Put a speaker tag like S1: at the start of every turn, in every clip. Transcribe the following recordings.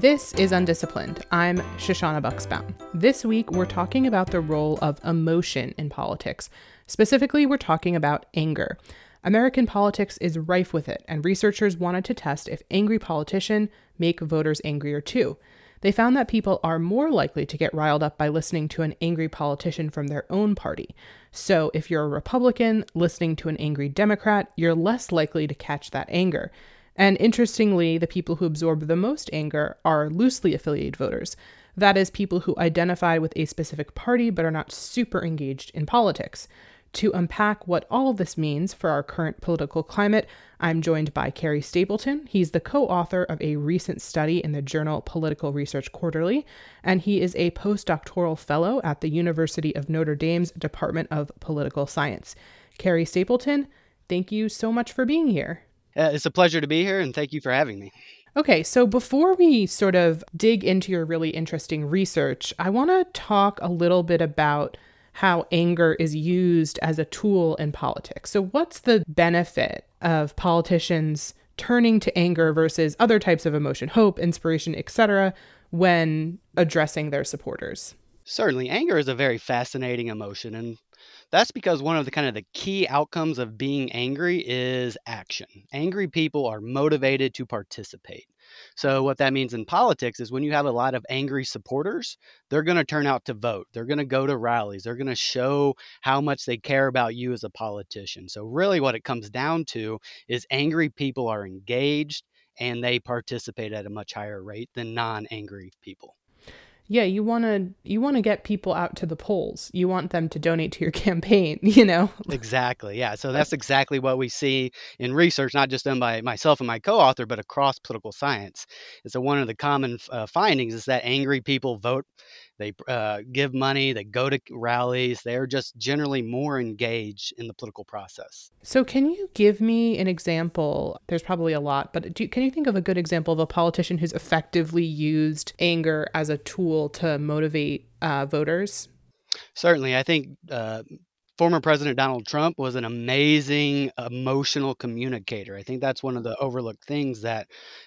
S1: This is Undisciplined. I'm Shoshana Bucksbaum. This week, we're talking about the role of emotion in politics. Specifically, we're talking about anger. American politics is rife with it, and researchers wanted to test if angry politicians make voters angrier too. They found that people are more likely to get riled up by listening to an angry politician from their own party. So, if you're a Republican listening to an angry Democrat, you're less likely to catch that anger. And interestingly, the people who absorb the most anger are loosely affiliated voters. That is, people who identify with a specific party but are not super engaged in politics. To unpack what all of this means for our current political climate, I'm joined by Carey Stapleton. He's the co author of a recent study in the journal Political Research Quarterly, and he is a postdoctoral fellow at the University of Notre Dame's Department of Political Science. Carey Stapleton, thank you so much for being here.
S2: Uh, it's a pleasure to be here, and thank you for having me.
S1: Okay, so before we sort of dig into your really interesting research, I want to talk a little bit about how anger is used as a tool in politics. So, what's the benefit of politicians turning to anger versus other types of emotion, hope, inspiration, etc., when addressing their supporters?
S2: Certainly, anger is a very fascinating emotion, and that's because one of the kind of the key outcomes of being angry is action. Angry people are motivated to participate. So what that means in politics is when you have a lot of angry supporters, they're going to turn out to vote. They're going to go to rallies. They're going to show how much they care about you as a politician. So really what it comes down to is angry people are engaged and they participate at a much higher rate than non-angry people
S1: yeah you want to you want to get people out to the polls. You want them to donate to your campaign you know?
S2: Exactly yeah. So that's exactly what we see in research not just done by myself and my co-author but across political science. And so one of the common uh, findings is that angry people vote they uh, give money, they go to rallies. They're just generally more engaged in the political process.
S1: So, can you give me an example? There's probably a lot, but do, can you think of a good example of a politician who's effectively used anger as a tool to motivate uh, voters?
S2: Certainly. I think uh, former President Donald Trump was an amazing emotional communicator. I think that's one of the overlooked things that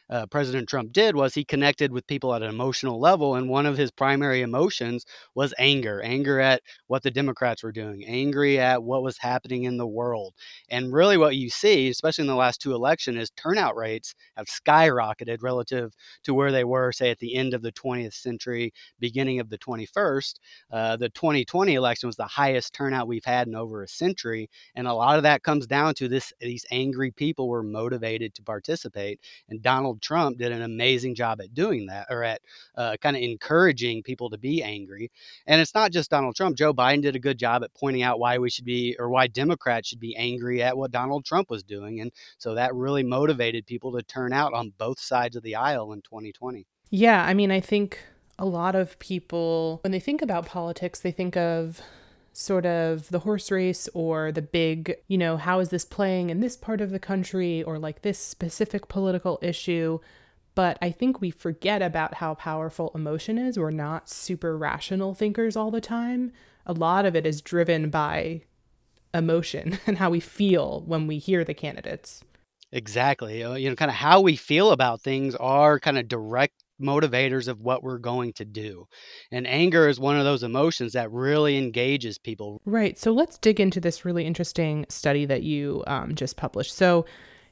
S2: uh, President Trump did was he connected with people at an emotional level, and one of his primary emotions was anger, anger at what the Democrats were doing, angry at what was happening in the world. And really, what you see, especially in the last two elections, is turnout rates have skyrocketed relative to where they were, say, at the end of the 20th century, beginning of the 21st. Uh, the 2020 election was the highest turnout we've had in over a century, and a lot of that comes down to this: these angry people were motivated to participate, and Donald Trump did an amazing job at doing that or at uh, kind of encouraging people to be angry. And it's not just Donald Trump. Joe Biden did a good job at pointing out why we should be or why Democrats should be angry at what Donald Trump was doing. And so that really motivated people to turn out on both sides of the aisle in 2020.
S1: Yeah. I mean, I think a lot of people, when they think about politics, they think of sort of the horse race or the big, you know, how is this playing in this part of the country or like this specific political issue. But I think we forget about how powerful emotion is. We're not super rational thinkers all the time. A lot of it is driven by emotion and how we feel when we hear the candidates.
S2: Exactly. Uh, you know, kind of how we feel about things are kind of direct motivators of what we're going to do. And anger is one of those emotions that really engages people.
S1: Right. So let's dig into this really interesting study that you um, just published. So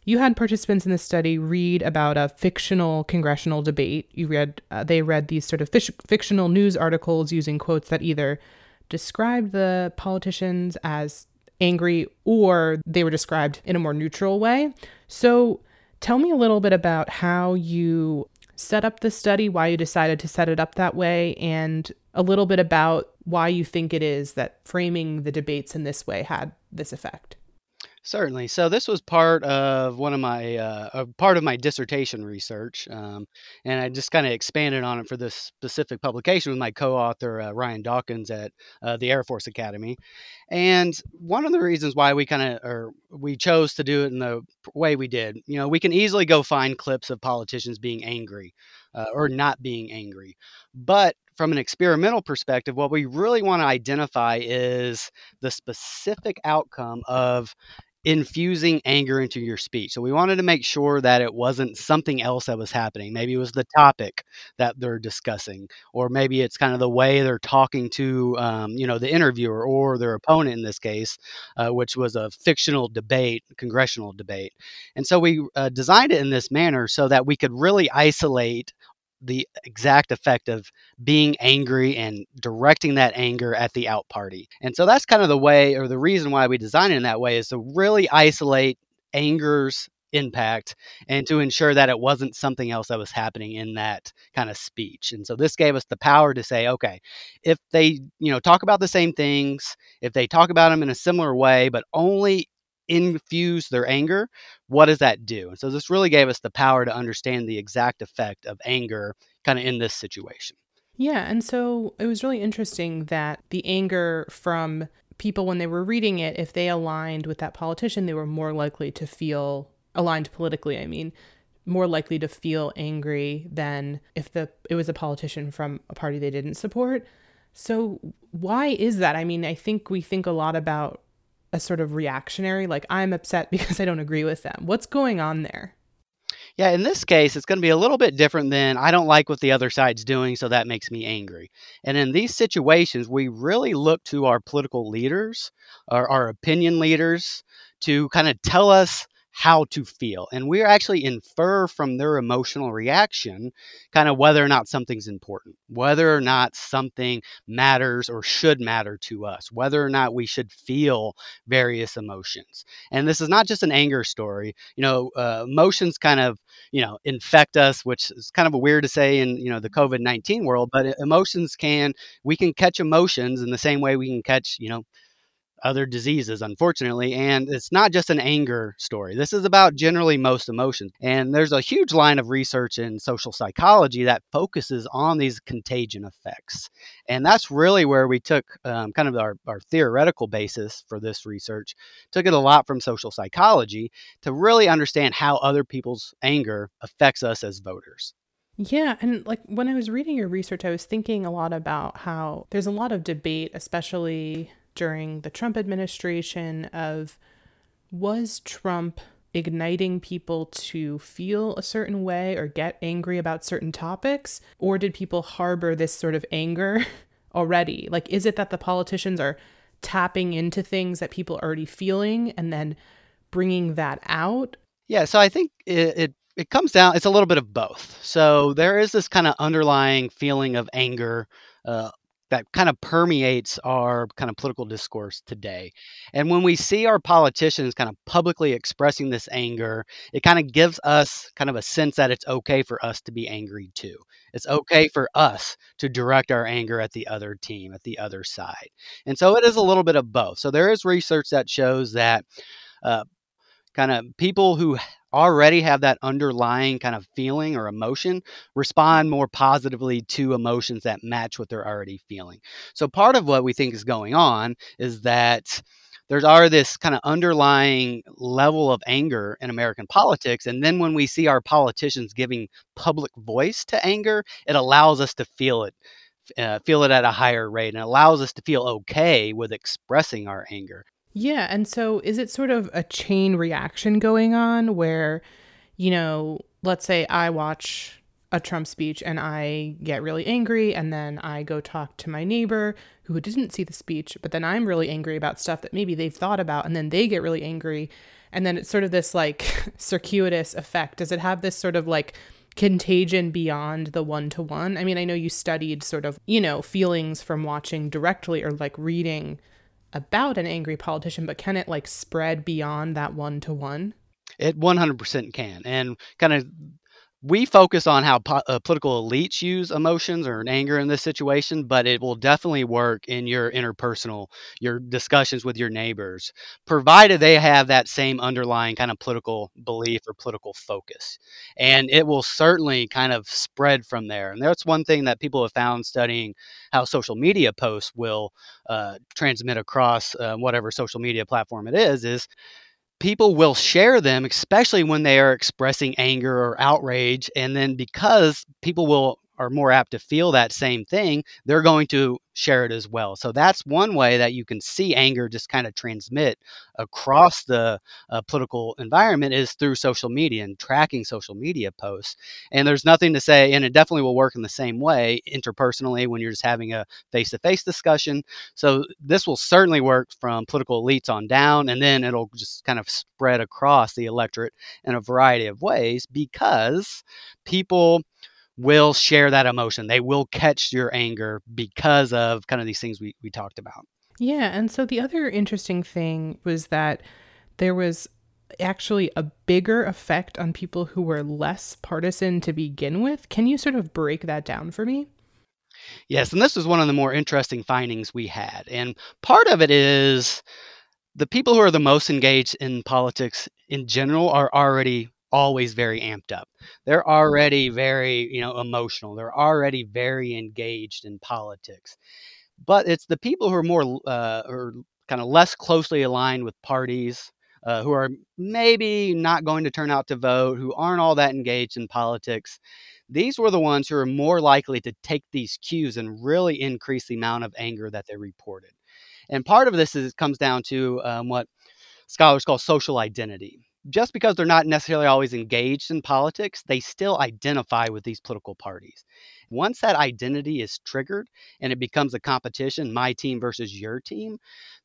S1: you had participants in the study read about a fictional congressional debate. You read, uh, they read these sort of fish- fictional news articles using quotes that either described the politicians as angry or they were described in a more neutral way. So tell me a little bit about how you set up the study, why you decided to set it up that way, and a little bit about why you think it is that framing the debates in this way had this effect.
S2: Certainly. So this was part of one of my uh, part of my dissertation research, um, and I just kind of expanded on it for this specific publication with my co-author uh, Ryan Dawkins at uh, the Air Force Academy. And one of the reasons why we kind of or we chose to do it in the way we did, you know, we can easily go find clips of politicians being angry uh, or not being angry, but from an experimental perspective, what we really want to identify is the specific outcome of infusing anger into your speech. So we wanted to make sure that it wasn't something else that was happening. Maybe it was the topic that they're discussing, or maybe it's kind of the way they're talking to, um, you know, the interviewer or their opponent in this case, uh, which was a fictional debate, congressional debate. And so we uh, designed it in this manner so that we could really isolate the exact effect of being angry and directing that anger at the out party. And so that's kind of the way or the reason why we design it in that way is to really isolate anger's impact and to ensure that it wasn't something else that was happening in that kind of speech. And so this gave us the power to say, okay, if they, you know, talk about the same things, if they talk about them in a similar way, but only infuse their anger, what does that do? And so this really gave us the power to understand the exact effect of anger kind of in this situation.
S1: Yeah. And so it was really interesting that the anger from people, when they were reading it, if they aligned with that politician, they were more likely to feel aligned politically, I mean, more likely to feel angry than if the it was a politician from a party they didn't support. So why is that? I mean, I think we think a lot about a sort of reactionary, like I'm upset because I don't agree with them. What's going on there?
S2: Yeah, in this case, it's going to be a little bit different than I don't like what the other side's doing, so that makes me angry. And in these situations, we really look to our political leaders, our, our opinion leaders, to kind of tell us how to feel. And we actually infer from their emotional reaction kind of whether or not something's important, whether or not something matters or should matter to us, whether or not we should feel various emotions. And this is not just an anger story. You know, uh, emotions kind of, you know, infect us, which is kind of weird to say in, you know, the COVID 19 world, but emotions can, we can catch emotions in the same way we can catch, you know, other diseases, unfortunately. And it's not just an anger story. This is about generally most emotions. And there's a huge line of research in social psychology that focuses on these contagion effects. And that's really where we took um, kind of our, our theoretical basis for this research, took it a lot from social psychology to really understand how other people's anger affects us as voters.
S1: Yeah, and like when I was reading your research, I was thinking a lot about how there's a lot of debate, especially during the Trump administration of was Trump igniting people to feel a certain way or get angry about certain topics? Or did people harbor this sort of anger already? Like is it that the politicians are tapping into things that people are already feeling and then bringing that out?
S2: Yeah so i think it, it it comes down it's a little bit of both. So there is this kind of underlying feeling of anger uh, that kind of permeates our kind of political discourse today. And when we see our politicians kind of publicly expressing this anger, it kind of gives us kind of a sense that it's okay for us to be angry too. It's okay for us to direct our anger at the other team, at the other side. And so it is a little bit of both. So there is research that shows that uh, kind of people who already have that underlying kind of feeling or emotion respond more positively to emotions that match what they're already feeling. So part of what we think is going on is that there's are this kind of underlying level of anger in American politics. And then when we see our politicians giving public voice to anger, it allows us to feel it. Uh, feel it at a higher rate and allows us to feel okay with expressing our anger.
S1: Yeah. And so is it sort of a chain reaction going on where, you know, let's say I watch a Trump speech and I get really angry, and then I go talk to my neighbor who didn't see the speech, but then I'm really angry about stuff that maybe they've thought about, and then they get really angry. And then it's sort of this like circuitous effect. Does it have this sort of like contagion beyond the one to one? I mean, I know you studied sort of, you know, feelings from watching directly or like reading about an angry politician, but can it like spread beyond that one to one?
S2: It 100% can. And kind of we focus on how po- uh, political elites use emotions or anger in this situation, but it will definitely work in your interpersonal, your discussions with your neighbors, provided they have that same underlying kind of political belief or political focus. And it will certainly kind of spread from there. And that's one thing that people have found studying how social media posts will uh, transmit across uh, whatever social media platform it is, is people will share them, especially when they are expressing anger or outrage. And then because people will are more apt to feel that same thing, they're going to share it as well. So that's one way that you can see anger just kind of transmit across the uh, political environment is through social media and tracking social media posts. And there's nothing to say, and it definitely will work in the same way interpersonally when you're just having a face to face discussion. So this will certainly work from political elites on down, and then it'll just kind of spread across the electorate in a variety of ways because people will share that emotion. They will catch your anger because of kind of these things we, we talked about.
S1: Yeah. And so the other interesting thing was that there was actually a bigger effect on people who were less partisan to begin with. Can you sort of break that down for me?
S2: Yes. And this was one of the more interesting findings we had. And part of it is the people who are the most engaged in politics in general are already always very amped up. They're mm-hmm. already very, you know, emotional. They're already very engaged in politics. But it's the people who are more uh, or kind of less closely aligned with parties, uh, who are maybe not going to turn out to vote, who aren't all that engaged in politics. These were the ones who are more likely to take these cues and really increase the amount of anger that they reported. And part of this is comes down to um, what scholars call social identity just because they're not necessarily always engaged in politics, they still identify with these political parties. Once that identity is triggered and it becomes a competition, my team versus your team,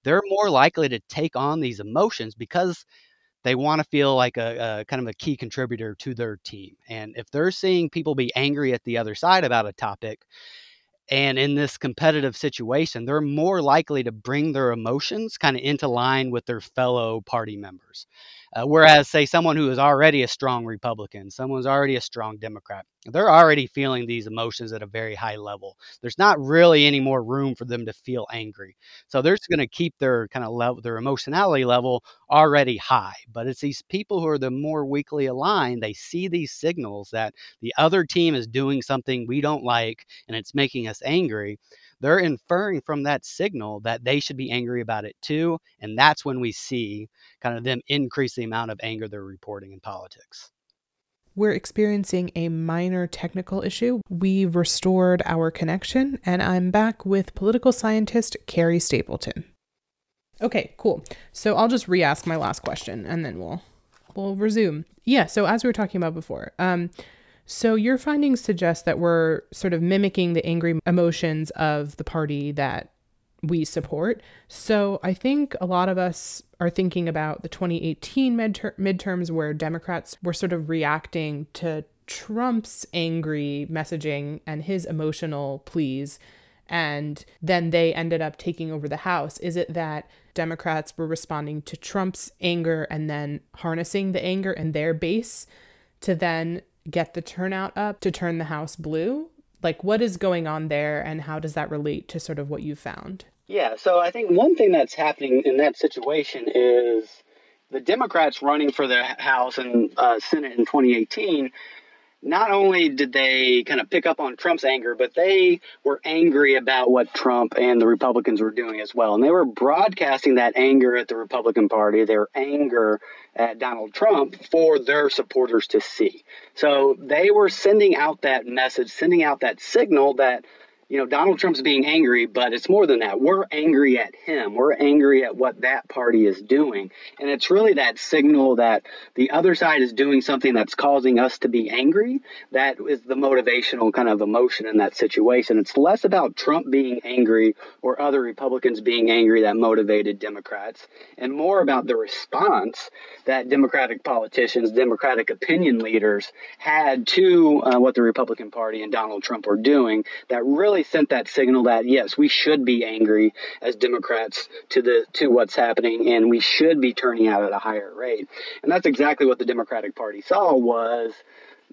S2: they're more likely to take on these emotions because they want to feel like a, a, kind of a key contributor to their team. And if they're seeing people be angry at the other side about a topic, and in this competitive situation, they're more likely to bring their emotions kind of into line with their fellow party members. Uh, whereas, say, someone who is already a strong Republican, someone's already a strong Democrat, they're already feeling these emotions at a very high level. There's not really any more room for them to feel angry. So they're just going to keep their kind of level, their emotionality level already high. But it's these people who are the more weakly aligned, they see these signals that the other team is doing something we don't like and it's making us angry they're inferring from that signal that they should be angry about it too. And that's when we see kind of them increase the amount of anger they're reporting in politics.
S1: We're experiencing a minor technical issue. We've restored our connection, and I'm back with political scientist Carey Stapleton. Okay, cool. So I'll just re-ask my last question, and then we'll we'll resume. Yeah. So as we were talking about before, um, so your findings suggest that we're sort of mimicking the angry emotions of the party that we support. So I think a lot of us are thinking about the 2018 midter- midterms where Democrats were sort of reacting to Trump's angry messaging and his emotional pleas. And then they ended up taking over the House. Is it that Democrats were responding to Trump's anger and then harnessing the anger in their base to then get the turnout up to turn the House blue? Like, what is going on there, and how does that relate to sort of what you found?
S2: Yeah, so I think one thing that's happening in that situation is the Democrats running for the House and uh, Senate in 2018 not only did they kind of pick up on Trump's anger, but they were angry about what Trump and the Republicans were doing as well. And they were broadcasting that anger at the Republican Party, their anger at Donald Trump for their supporters to see. So they were sending out that message, sending out that signal that you know, Donald Trump's being angry, but it's more than that. We're angry at him. We're angry at what that party is doing. And it's really that signal that the other side is doing something that's causing us to be angry. That is the motivational kind of emotion in that situation. It's less about Trump being angry or other Republicans being angry that motivated Democrats, and more about the response that Democratic politicians, Democratic opinion leaders had to uh, what the Republican Party and Donald Trump were doing that really really sent that signal that yes, we should be angry as Democrats to the to what's happening, and we should be turning out at a higher rate. And that's exactly what the Democratic Party saw was.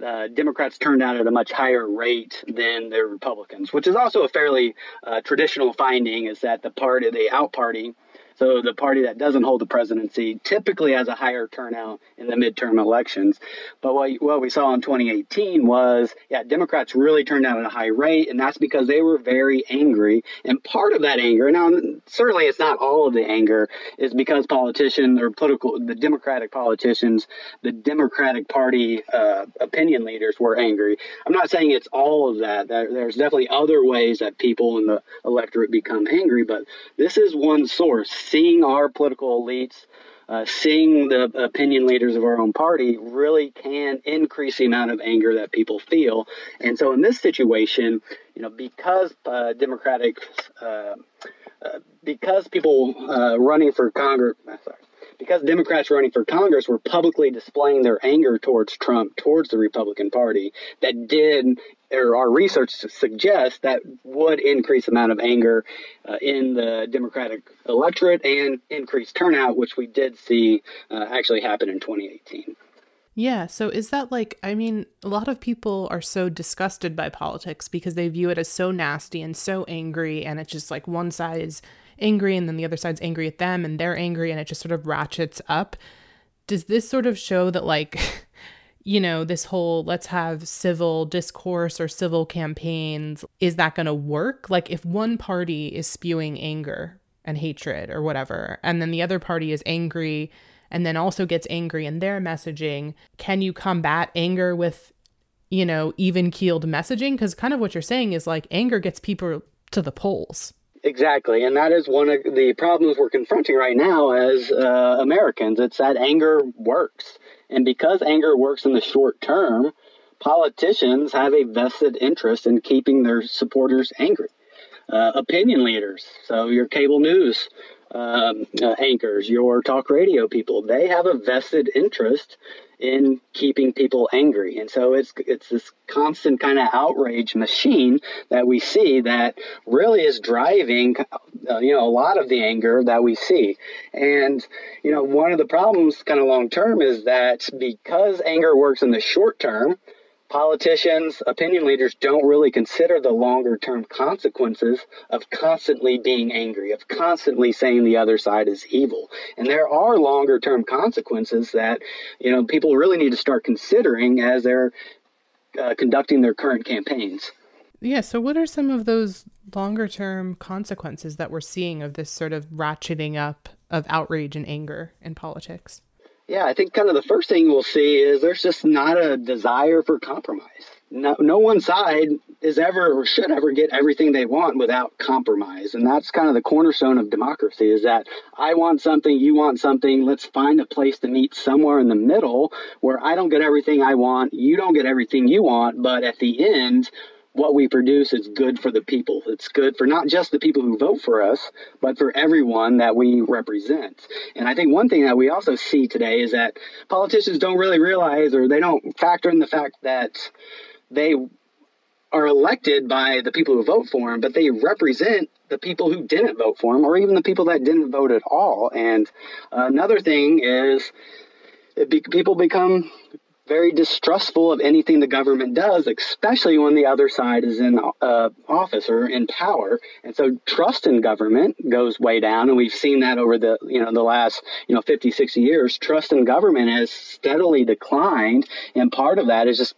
S2: Uh, Democrats turned out at a much higher rate than the Republicans, which is also a fairly uh, traditional finding. Is that the party, the out party, So the party that doesn't hold the presidency typically has a higher turnout in the midterm elections. But what, what we saw in 2018 was, yeah, Democrats really turned out at a high rate, and that's because they were very angry. And part of that anger, now certainly it's not all of the anger, is because politicians or political, the Democratic politicians, the Democratic Party uh, opinion leaders were angry. I'm not saying it's all of that. There's definitely other ways that people in the electorate become angry, but this is one source. Seeing our political elites, uh, seeing the opinion leaders of our own party really can increase the amount of anger that people feel. And so in this situation, you know, because uh, Democratic, uh, because people uh, running for Congress, sorry, because Democrats running for Congress were publicly displaying their anger towards Trump, towards the Republican Party, that did, or our research suggests that would increase the amount of anger uh, in the Democratic electorate and increase turnout, which we did see uh, actually happen in 2018.
S1: Yeah. So is that like, I mean, a lot of people are so disgusted by politics because they view it as so nasty and so angry, and it's just like one side is angry and then the other side's angry at them and they're angry and it just sort of ratchets up. Does this sort of show that, like, you know, this whole let's have civil discourse or civil campaigns, is that going to work? Like, if one party is spewing anger and hatred or whatever, and then the other party is angry and then also gets angry in their messaging, can you combat anger with, you know, even keeled messaging? Because kind of what you're saying is like anger gets people to the polls.
S2: Exactly, and that is one of the problems we're confronting right now as uh, Americans. It's that anger works, and because anger works in the short term, politicians have a vested interest in keeping their supporters angry. Uh, opinion leaders, so your cable news um, uh, anchors, your talk radio people, they have a vested interest in keeping people angry. And so it's it's this constant kind of outrage machine that we see that really is driving uh, you know a lot of the anger that we see. And you know one of the problems kind of long term is that because anger works in the short term, Politicians, opinion leaders don't really consider the longer term consequences of constantly being angry, of constantly saying the other side is evil. And there are longer term consequences that, you know, people really need to start considering as they're uh, conducting their current campaigns.
S1: Yeah, so what are some of those longer term consequences that we're seeing of this sort of ratcheting up of outrage and anger in politics?
S2: Yeah, I think kind of the first thing we'll see is there's just not a desire for compromise. No, no one side is ever or should ever get everything they want without compromise. And that's kind of the cornerstone of democracy is that I want something, you want something. Let's find a place to meet somewhere in the middle where I don't get everything I want, you don't get everything you want, but at the end, what we produce is good for the people. It's good for not just the people who vote for us, but for everyone that we represent. And I think one thing that we also see today is that politicians don't really realize or they don't factor in the fact that they are elected by the people who vote for them, but they represent the people who didn't vote for them or even the people that didn't vote at all. And another thing is be, people become very distrustful of anything the government does, especially when the other side is in uh, office or in power. And so trust in government goes way down. And we've seen that over the, you know, the last, you know, 50, 60 years. Trust in government has steadily declined. And part of that is just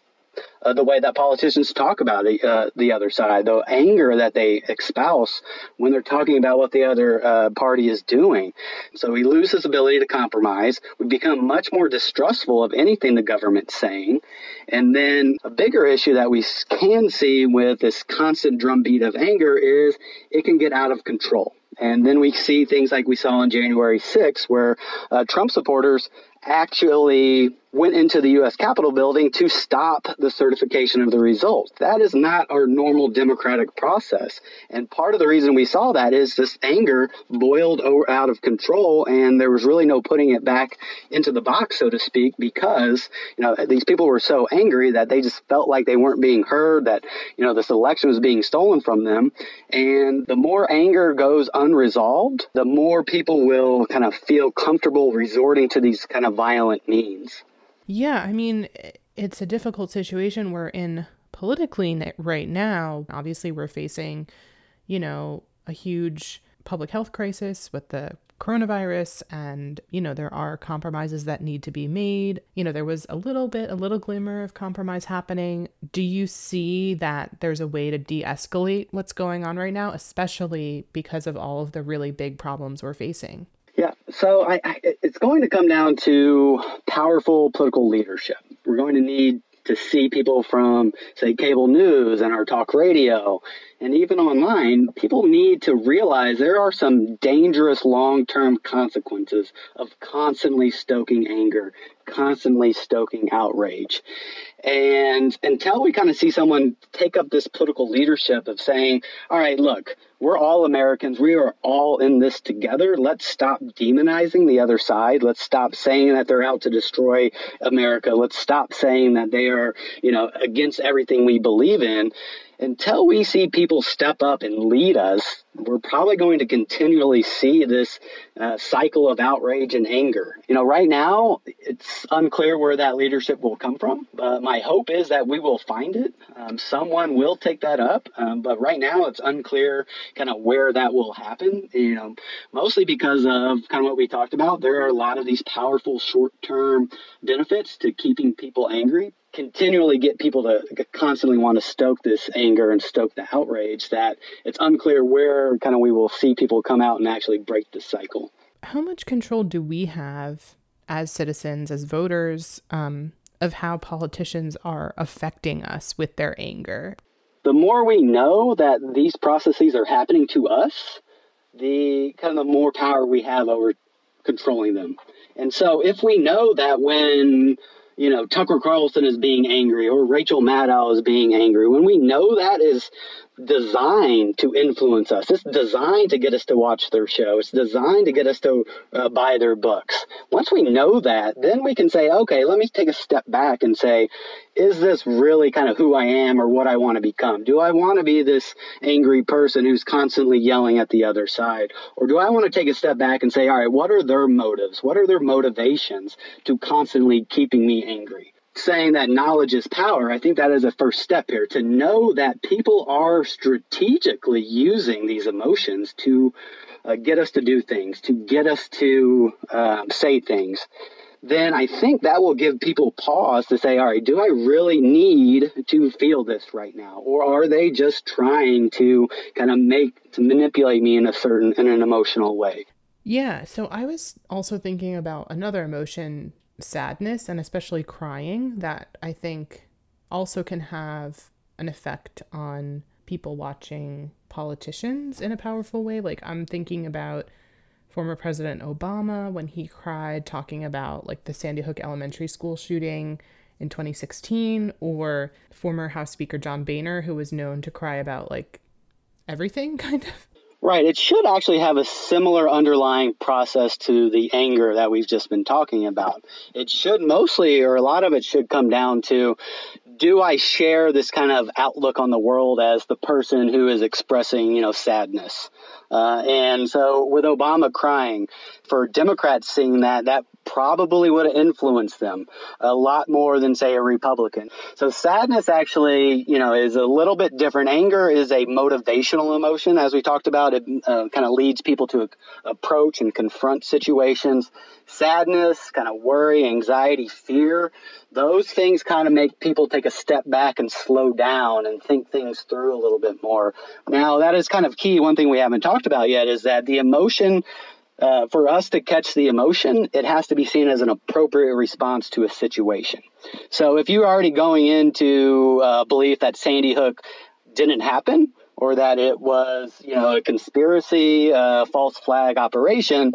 S2: uh, the way that politicians talk about the, uh, the other side, the anger that they espouse when they're talking about what the other uh, party is doing. So we lose this ability to compromise. We become much more distrustful of anything the government's saying. And then a bigger issue that we can see with this constant drumbeat of anger is it can get out of control. And then we see things like we saw on January 6th, where uh, Trump supporters actually went into the U.S. Capitol building to stop the certification of the results. That is not our normal democratic process. And part of the reason we saw that is this anger boiled out of control, and there was really no putting it back into the box, so to speak, because you know these people were so angry that they just felt like they weren't being heard, that you know this election was being stolen from them. And the more anger goes unresolved, the more people will kind of feel comfortable resorting to these kind of violent means.
S1: Yeah, I mean, it's a difficult situation we're in politically right now. Obviously, we're facing, you know, a huge public health crisis with the coronavirus and you know there are compromises that need to be made. You know there was a little bit a little glimmer of compromise happening. Do you see that there's a way to de-escalate what's going on right now especially because of all of the really big problems we're facing
S2: yeah, so I, I, it's going to come down to powerful political leadership. We're going to need to see people from, say, cable news and our talk radio and even online, people need to realize there are some dangerous long term consequences of constantly stoking anger, constantly stoking outrage. And until we kind of see someone take up this political leadership of saying, all right, look, we're all Americans. We are all in this together. Let's stop demonizing the other side. Let's stop saying that they're out to destroy America. Let's stop saying that they are, you know, against everything we believe in until we see people step up and lead us, we're probably going to continually see this uh, cycle of outrage and anger. You know, right now, it's unclear where that leadership will come from. But my hope is that we will find it. Um, someone will take that up. Um, but right now, it's unclear kind of where that will happen. You know, mostly because of kind of what we talked about. There are a lot of these powerful short term benefits to keeping people angry continually get people to constantly want to stoke this anger and stoke the outrage that it's unclear where kind of we will see people come out and actually break the cycle.
S1: How much control do we have as citizens, as voters, um, of how politicians are affecting us with their anger?
S2: The more we know that these processes are happening to us, the kind of the more power we have over controlling them. And so if we know that when you know, Tucker Carlson is being angry or Rachel Maddow is being angry, when we know that is designed to influence us. It's designed to get us to watch their show. It's designed to get us to uh, buy their books. Once we know that, then we can say, okay, let me take a step back and say, is this really kind of who I am or what I want to become? Do I want to be this angry person who's constantly yelling at the other side? Or do I want to take a step back and say, all right, what are their motives? What are their motivations to constantly keeping me angry? Saying that knowledge is power, I think that is a first step here to know that people are strategically using these emotions to uh, get us to do things, to get us to um, say things. Then I think that will give people pause to say, all right, do I really need to feel this right now? Or are they just trying to kind of make, to manipulate me in a certain, in an emotional way?
S1: Yeah. So I was also thinking about another emotion sadness and especially crying that I think also can have an effect on people watching politicians in a powerful way. Like I'm thinking about former President Obama when he cried talking about like the Sandy Hook Elementary School shooting in 2016 or former House Speaker John Boehner who was known to cry about like everything kind of.
S2: Right. It should actually have a similar underlying process to the anger that we've just been talking about. It should mostly, or a lot of it should come down to do I share this kind of outlook on the world as the person who is expressing, you know, sadness? Uh, and so with Obama crying, for Democrats seeing that, that probably would have influenced them a lot more than say a Republican. So sadness actually, you know, is a little bit different. Anger is a motivational emotion, as we talked about. It uh, kind of leads people to approach and confront situations. Sadness, kind of worry, anxiety, fear, those things kind of make people take a step back and slow down and think things through a little bit more. Now, that is kind of key. One thing we haven't talked about yet is that the emotion uh, for us to catch the emotion, it has to be seen as an appropriate response to a situation. So if you're already going into uh, belief that Sandy Hook didn't happen or that it was, you know, a conspiracy, uh, false flag operation,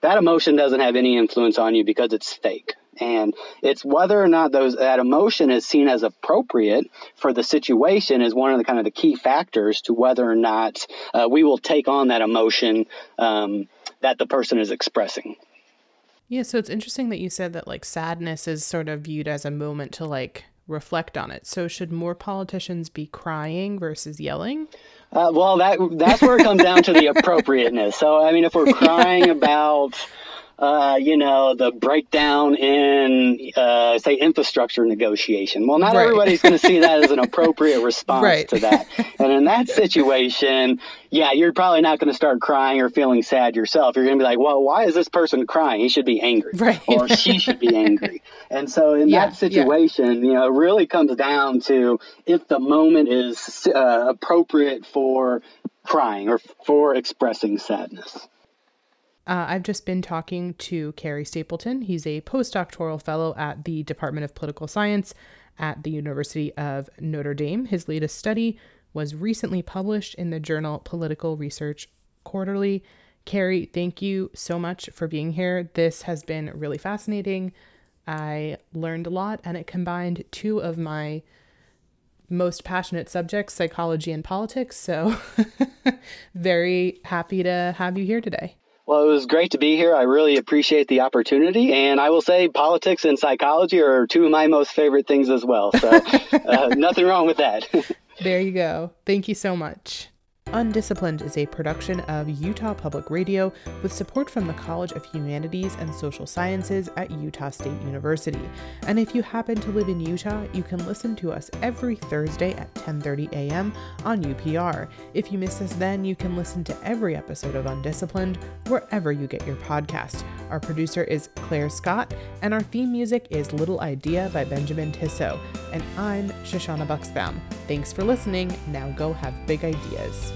S2: that emotion doesn't have any influence on you because it's fake. And it's whether or not those that emotion is seen as appropriate for the situation is one of the kind of the key factors to whether or not uh, we will take on that emotion um, that the person is expressing.
S1: Yeah, so it's interesting that you said that like sadness is sort of viewed as a moment to like reflect on it. So should more politicians be crying versus yelling?
S2: Uh, well, that that's where it comes down to the appropriateness. So I mean, if we're crying about uh, you know, the breakdown in, uh, say, infrastructure negotiation. Well, not
S1: Right.
S2: everybody's going to see that as an appropriate response
S1: Right.
S2: to that. And in that situation, yeah, you're probably not going to start crying or feeling sad yourself. You're going to be like, well, why is this person crying? He should be angry.
S1: Right.
S2: Or she should be angry. And so in
S1: Yeah,
S2: that situation, you know, it really comes down to if the moment is uh, appropriate for crying or for expressing sadness.
S1: Uh, I've just been talking to Carey Stapleton. He's a postdoctoral fellow at the Department of Political Science at the University of Notre Dame. His latest study was recently published in the journal Political Research Quarterly. Carey, thank you so much for being here. This has been really fascinating. I learned a lot, and it combined two of my most passionate subjects, psychology and politics. So, very happy to have you here today.
S2: Well, it was great to be here. I really appreciate the opportunity. And I will say politics and psychology are two of my most favorite things as well. So, uh, nothing wrong with that.
S1: There you go. Thank you so much. Undisciplined is a production of Utah Public Radio with support from the College of Humanities and Social Sciences at Utah State University. And if you happen to live in Utah, you can listen to us every Thursday at 10:30 a.m. on UPR. If you miss us then, you can listen to every episode of Undisciplined wherever you get your podcast. Our producer is Claire Scott, and our theme music is Little Idea by Benjamin Tissot. And I'm Shoshana Bucksbaum. Thanks for listening. Now go have big ideas.